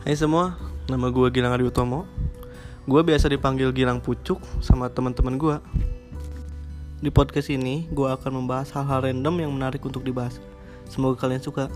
Hai semua, nama gue Gilang Adi Utomo. Gue biasa dipanggil Gilang Pucuk sama teman-teman gue Di podcast ini, gue akan membahas hal-hal random yang menarik untuk dibahas. Semoga kalian suka.